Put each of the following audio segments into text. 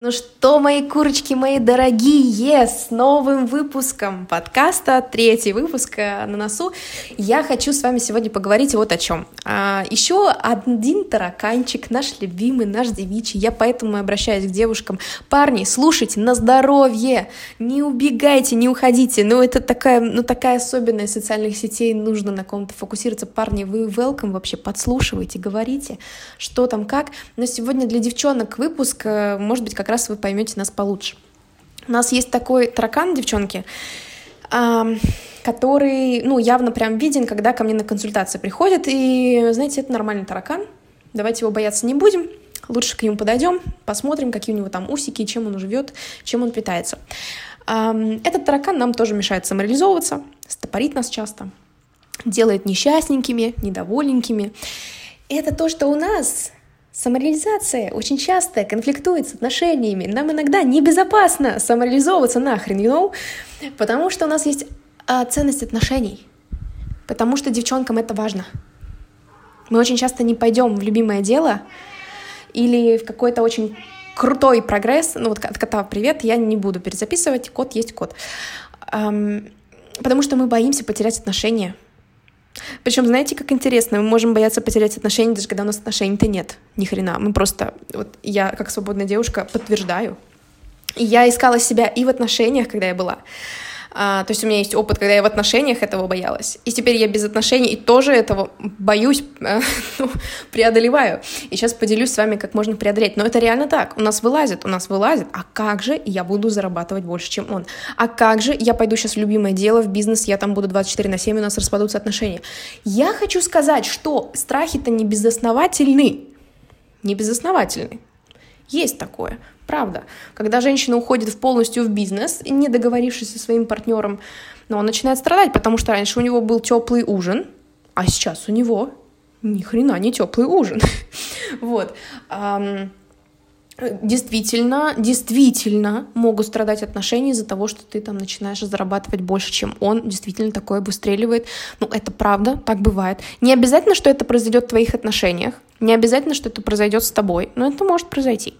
Ну что, мои курочки, мои дорогие, с новым выпуском подкаста, третий выпуск э, на носу, я хочу с вами сегодня поговорить вот о чем. А, еще один тараканчик, наш любимый, наш девичий, я поэтому обращаюсь к девушкам. Парни, слушайте, на здоровье, не убегайте, не уходите, ну это такая, ну такая особенность социальных сетей, нужно на ком-то фокусироваться. Парни, вы welcome вообще, подслушивайте, говорите, что там, как. Но сегодня для девчонок выпуск, э, может быть, как как раз вы поймете нас получше. У нас есть такой таракан, девчонки, который, ну, явно прям виден, когда ко мне на консультации приходят, и, знаете, это нормальный таракан, давайте его бояться не будем, лучше к нему подойдем, посмотрим, какие у него там усики, чем он живет, чем он питается. Этот таракан нам тоже мешает самореализовываться, стопорит нас часто, делает несчастненькими, недовольненькими. Это то, что у нас Самореализация очень часто конфликтует с отношениями. Нам иногда небезопасно самореализовываться нахрен, you know? Потому что у нас есть а, ценность отношений. Потому что девчонкам это важно. Мы очень часто не пойдем в любимое дело или в какой-то очень крутой прогресс. Ну вот от кота привет, я не буду перезаписывать, кот есть кот. Эм, потому что мы боимся потерять отношения причем, знаете, как интересно, мы можем бояться потерять отношения, даже когда у нас отношений-то нет, ни хрена. Мы просто, вот я, как свободная девушка, подтверждаю. Я искала себя и в отношениях, когда я была, а, то есть у меня есть опыт, когда я в отношениях этого боялась. И теперь я без отношений и тоже этого боюсь, э, ну, преодолеваю. И сейчас поделюсь с вами, как можно преодолеть. Но это реально так. У нас вылазит, у нас вылазит. А как же я буду зарабатывать больше, чем он? А как же я пойду сейчас в любимое дело, в бизнес, я там буду 24 на 7, у нас распадутся отношения? Я хочу сказать, что страхи-то не безосновательны. Не безосновательны. Есть такое. Правда. Когда женщина уходит полностью в бизнес, не договорившись со своим партнером, но он начинает страдать, потому что раньше у него был теплый ужин, а сейчас у него ни хрена не теплый ужин. вот. Действительно, действительно могут страдать отношения из-за того, что ты там начинаешь зарабатывать больше, чем он. Действительно такое выстреливает. Ну, это правда, так бывает. Не обязательно, что это произойдет в твоих отношениях. Не обязательно, что это произойдет с тобой, но это может произойти.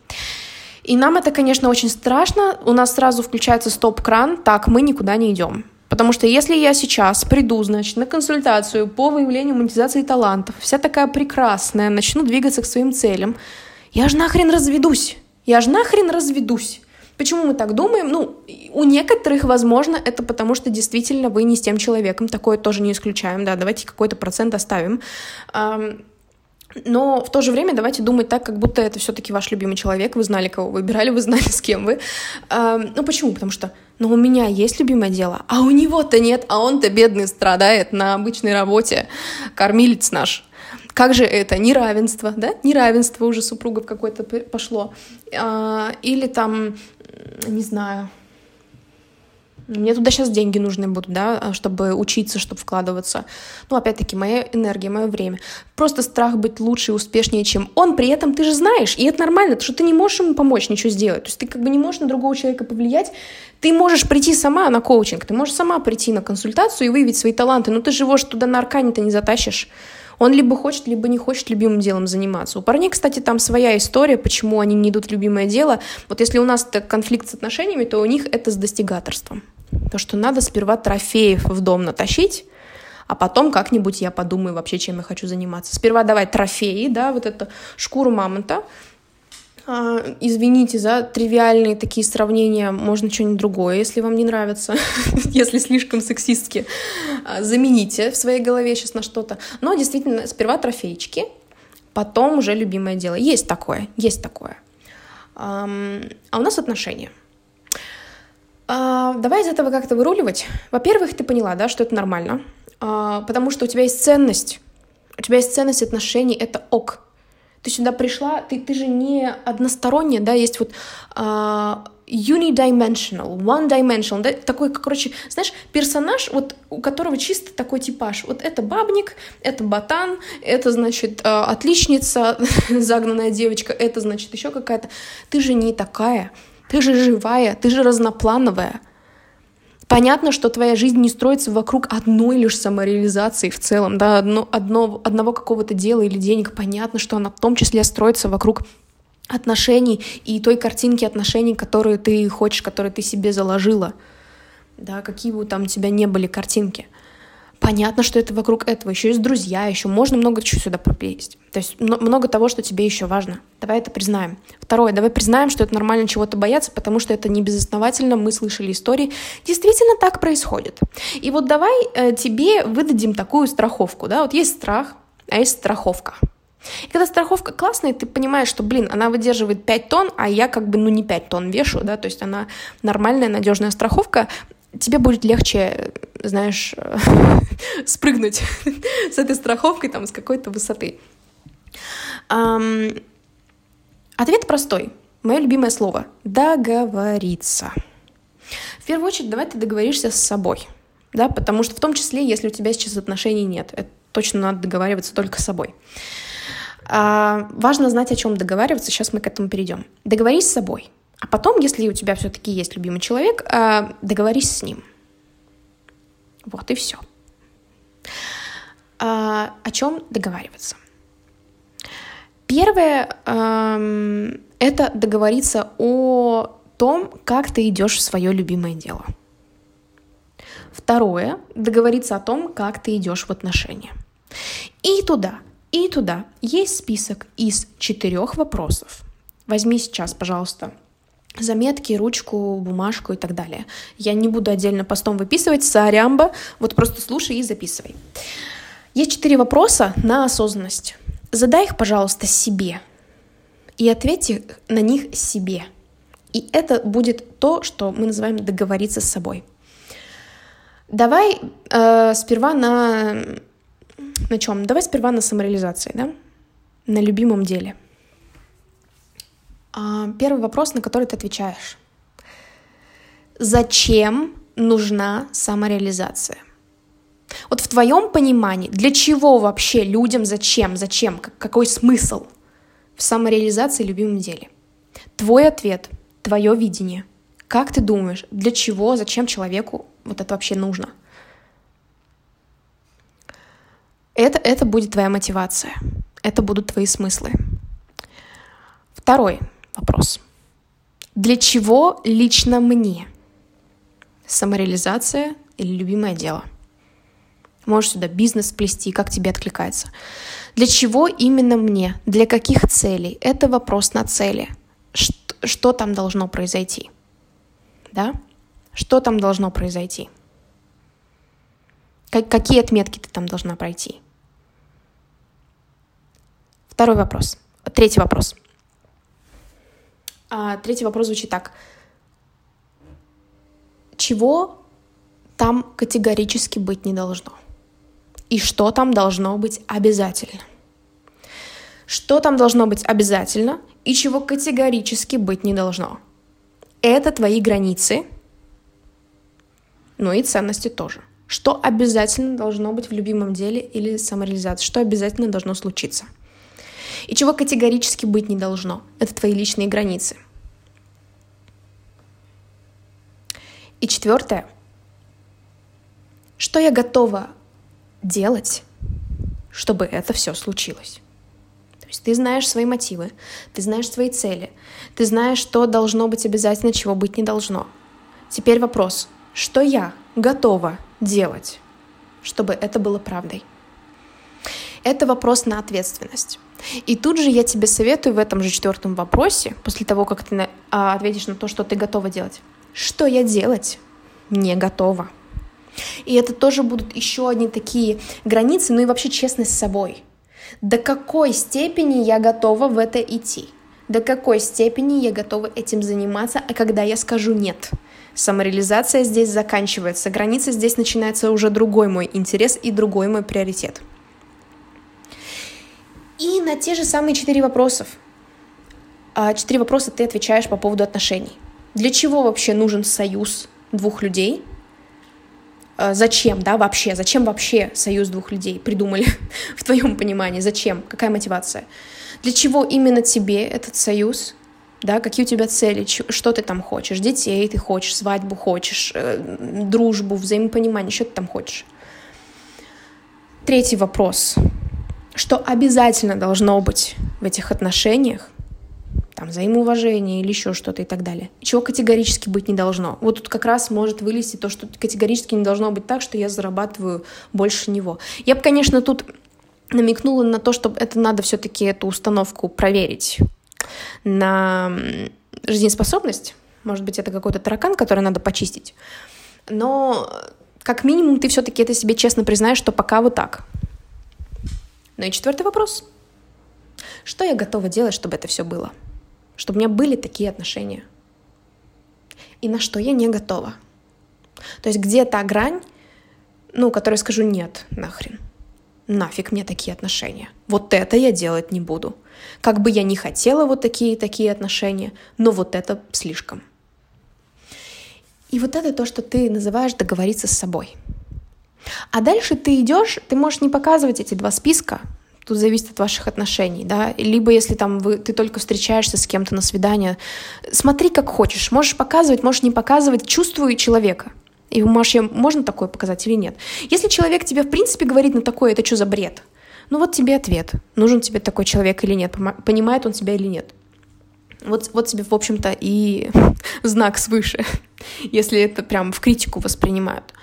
И нам это, конечно, очень страшно. У нас сразу включается стоп-кран, так, мы никуда не идем. Потому что если я сейчас приду, значит, на консультацию по выявлению монетизации талантов, вся такая прекрасная, начну двигаться к своим целям, я же нахрен разведусь. Я же нахрен разведусь. Почему мы так думаем? Ну, у некоторых, возможно, это потому, что действительно вы не с тем человеком. Такое тоже не исключаем, да, давайте какой-то процент оставим. Но в то же время давайте думать так, как будто это все-таки ваш любимый человек, вы знали, кого выбирали, вы знали, с кем вы. Ну почему? Потому что, ну у меня есть любимое дело, а у него-то нет, а он-то бедный страдает на обычной работе, кормилец наш. Как же это? Неравенство, да? Неравенство уже супругов какое-то пошло. А, или там, не знаю, мне туда сейчас деньги нужны будут, да, чтобы учиться, чтобы вкладываться. Ну, опять-таки, моя энергия, мое время. Просто страх быть лучше и успешнее, чем он. При этом ты же знаешь, и это нормально, потому что ты не можешь ему помочь ничего сделать. То есть ты как бы не можешь на другого человека повлиять. Ты можешь прийти сама на коучинг, ты можешь сама прийти на консультацию и выявить свои таланты, но ты же его туда на аркане-то не затащишь. Он либо хочет, либо не хочет любимым делом заниматься. У парней, кстати, там своя история, почему они не идут в любимое дело. Вот если у нас это конфликт с отношениями, то у них это с достигаторством. То, что надо сперва трофеев в дом натащить, а потом как-нибудь я подумаю вообще, чем я хочу заниматься. Сперва давай трофеи, да, вот эту шкуру мамонта. А, извините за тривиальные такие сравнения, можно что-нибудь другое, если вам не нравится, если слишком сексистски. А, замените в своей голове сейчас на что-то. Но действительно, сперва трофейчики, потом уже любимое дело. Есть такое, есть такое. А у нас отношения. А, давай из этого как-то выруливать. Во-первых, ты поняла, да, что это нормально, потому что у тебя есть ценность. У тебя есть ценность отношений, это ок. Ты сюда пришла, ты, ты же не односторонняя, да, есть вот а, unidimensional, one-dimensional, да, такой, короче, знаешь, персонаж, вот у которого чисто такой типаж. Вот это бабник, это ботан, это, значит, а, отличница, загнанная девочка, это, значит, еще какая-то. Ты же не такая. Ты же живая, ты же разноплановая. Понятно, что твоя жизнь не строится вокруг одной лишь самореализации в целом, да, одно, одно, одного какого-то дела или денег. Понятно, что она в том числе строится вокруг отношений и той картинки отношений, которую ты хочешь, которую ты себе заложила. Да, какие бы там у тебя не были картинки. Понятно, что это вокруг этого. Еще есть друзья, еще можно много чего сюда пропесть. То есть много того, что тебе еще важно. Давай это признаем. Второе, давай признаем, что это нормально чего-то бояться, потому что это не безосновательно. Мы слышали истории. Действительно так происходит. И вот давай э, тебе выдадим такую страховку. Да? Вот есть страх, а есть страховка. И когда страховка классная, ты понимаешь, что, блин, она выдерживает 5 тонн, а я как бы, ну, не 5 тонн вешу, да, то есть она нормальная, надежная страховка, тебе будет легче, знаешь, спрыгнуть с этой страховкой там с какой-то высоты. Ответ простой. Мое любимое слово — договориться. В первую очередь, давай ты договоришься с собой, да, потому что в том числе, если у тебя сейчас отношений нет, это точно надо договариваться только с собой. А, важно знать, о чем договариваться. Сейчас мы к этому перейдем. Договорись с собой. А потом, если у тебя все-таки есть любимый человек, а, договорись с ним. Вот и все. А, о чем договариваться? Первое эм, это договориться о том, как ты идешь в свое любимое дело. Второе договориться о том, как ты идешь в отношения. И туда и туда есть список из четырех вопросов. Возьми сейчас, пожалуйста, заметки, ручку, бумажку и так далее. Я не буду отдельно постом выписывать, сорямба, вот просто слушай и записывай. Есть четыре вопроса на осознанность. Задай их, пожалуйста, себе и ответьте на них себе. И это будет то, что мы называем договориться с собой. Давай э, сперва на на чем? Давай сперва на самореализации, да? На любимом деле. А, первый вопрос, на который ты отвечаешь. Зачем нужна самореализация? Вот в твоем понимании, для чего вообще людям, зачем, зачем, какой смысл в самореализации любимом деле? Твой ответ, твое видение. Как ты думаешь, для чего, зачем человеку вот это вообще нужно? Это, это будет твоя мотивация. Это будут твои смыслы. Второй вопрос. Для чего лично мне самореализация или любимое дело? Можешь сюда бизнес плести, как тебе откликается. Для чего именно мне? Для каких целей? Это вопрос на цели. Что, что там должно произойти? Да? Что там должно произойти? Как, какие отметки ты там должна пройти? Второй вопрос. Третий вопрос. А, третий вопрос звучит так. Чего там категорически быть не должно? И что там должно быть обязательно? Что там должно быть обязательно и чего категорически быть не должно? Это твои границы, ну и ценности тоже. Что обязательно должно быть в любимом деле или самореализации? Что обязательно должно случиться? И чего категорически быть не должно. Это твои личные границы. И четвертое. Что я готова делать, чтобы это все случилось? То есть ты знаешь свои мотивы, ты знаешь свои цели, ты знаешь, что должно быть обязательно, чего быть не должно. Теперь вопрос, что я готова делать, чтобы это было правдой? Это вопрос на ответственность. И тут же я тебе советую в этом же четвертом вопросе, после того, как ты на, а, ответишь на то, что ты готова делать, что я делать не готова. И это тоже будут еще одни такие границы, ну и вообще честность с собой. До какой степени я готова в это идти? До какой степени я готова этим заниматься, а когда я скажу нет? Самореализация здесь заканчивается, граница здесь начинается уже другой мой интерес и другой мой приоритет. И на те же самые четыре вопросов. А, четыре вопроса ты отвечаешь по поводу отношений. Для чего вообще нужен союз двух людей? А, зачем, да, вообще? Зачем вообще союз двух людей придумали в твоем понимании? Зачем? Какая мотивация? Для чего именно тебе этот союз? Да, какие у тебя цели, что ты там хочешь? Детей ты хочешь, свадьбу хочешь, э, дружбу, взаимопонимание, что ты там хочешь? Третий вопрос что обязательно должно быть в этих отношениях, там, взаимоуважение или еще что-то и так далее. Чего категорически быть не должно. Вот тут как раз может вылезти то, что категорически не должно быть так, что я зарабатываю больше него. Я бы, конечно, тут намекнула на то, что это надо все-таки эту установку проверить на жизнеспособность. Может быть, это какой-то таракан, который надо почистить. Но как минимум ты все-таки это себе честно признаешь, что пока вот так. Ну и четвертый вопрос. Что я готова делать, чтобы это все было? чтобы у меня были такие отношения. И на что я не готова. То есть где та грань, ну, которой скажу нет, нахрен. Нафиг мне такие отношения. Вот это я делать не буду. Как бы я не хотела вот такие такие отношения, но вот это слишком. И вот это то, что ты называешь договориться с собой. А дальше ты идешь, ты можешь не показывать эти два списка, Тут зависит от ваших отношений, да. Либо если там вы, ты только встречаешься с кем-то на свидание, смотри как хочешь. Можешь показывать, можешь не показывать, чувствуй человека. И можешь, можно такое показать или нет. Если человек тебе в принципе говорит на такое, это что за бред? Ну вот тебе ответ. Нужен тебе такой человек или нет? Понимает он тебя или нет? Вот, вот тебе, в общем-то, и знак свыше, если это прям в критику воспринимают.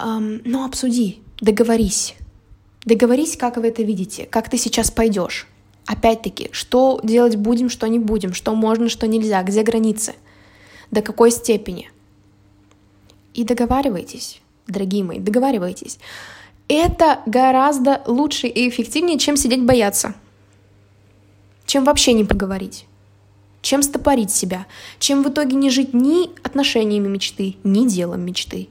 Um, но обсуди, договорись. Договорись, как вы это видите, как ты сейчас пойдешь. Опять-таки, что делать будем, что не будем, что можно, что нельзя, где границы, до какой степени. И договаривайтесь, дорогие мои, договаривайтесь. Это гораздо лучше и эффективнее, чем сидеть бояться, чем вообще не поговорить, чем стопорить себя, чем в итоге не жить ни отношениями мечты, ни делом мечты.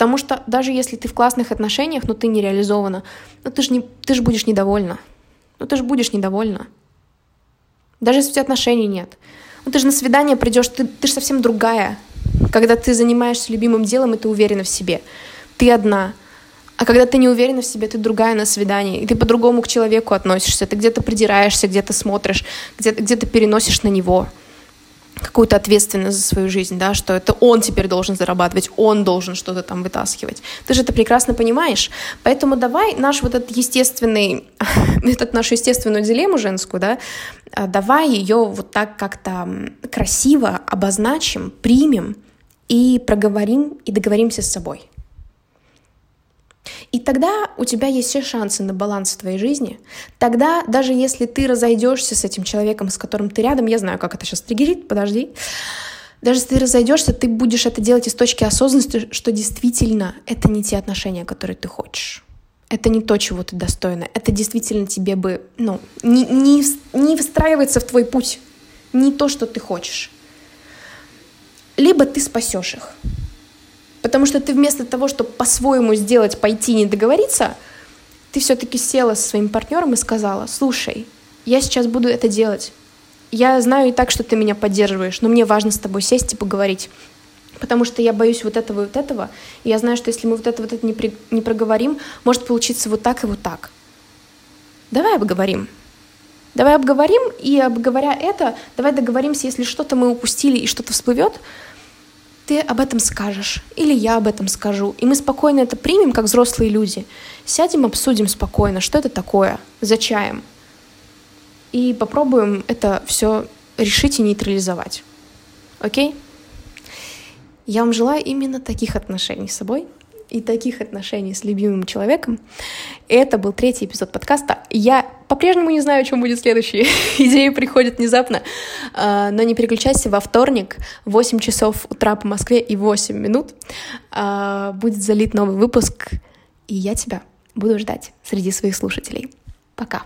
Потому что даже если ты в классных отношениях, но ты не реализована, ну ты же не, ты же будешь недовольна. Ну ты же будешь недовольна. Даже если у тебя отношений нет. Ну ты же на свидание придешь, ты, ты же совсем другая. Когда ты занимаешься любимым делом, и ты уверена в себе. Ты одна. А когда ты не уверена в себе, ты другая на свидании, и ты по-другому к человеку относишься, ты где-то придираешься, где-то смотришь, где-то где переносишь на него какую-то ответственность за свою жизнь, да, что это он теперь должен зарабатывать, он должен что-то там вытаскивать. Ты же это прекрасно понимаешь. Поэтому давай наш вот этот естественный, этот нашу естественную дилемму женскую, да, а, давай ее вот так как-то красиво обозначим, примем и проговорим и договоримся с собой. И тогда у тебя есть все шансы на баланс в твоей жизни. Тогда, даже если ты разойдешься с этим человеком, с которым ты рядом, я знаю, как это сейчас триггерит, подожди. Даже если ты разойдешься, ты будешь это делать из точки осознанности, что действительно это не те отношения, которые ты хочешь. Это не то, чего ты достойна. Это действительно тебе бы, ну, не, не, не встраивается в твой путь. Не то, что ты хочешь. Либо ты спасешь их. Потому что ты вместо того, чтобы по-своему сделать, пойти не договориться, ты все-таки села со своим партнером и сказала, слушай, я сейчас буду это делать. Я знаю и так, что ты меня поддерживаешь, но мне важно с тобой сесть и поговорить. Потому что я боюсь вот этого и вот этого. И я знаю, что если мы вот это вот это не, при, не проговорим, может получиться вот так и вот так. Давай обговорим. Давай обговорим, и обговоря это, давай договоримся, если что-то мы упустили и что-то всплывет, ты об этом скажешь, или я об этом скажу, и мы спокойно это примем, как взрослые люди. Сядем, обсудим спокойно, что это такое, за чаем. И попробуем это все решить и нейтрализовать. Окей? Я вам желаю именно таких отношений с собой — и таких отношений с любимым человеком. Это был третий эпизод подкаста. Я по-прежнему не знаю, о чем будет следующий. Идеи приходят внезапно. А, но не переключайся, во вторник, 8 часов утра по Москве и 8 минут а, будет залит новый выпуск, и я тебя буду ждать среди своих слушателей. Пока.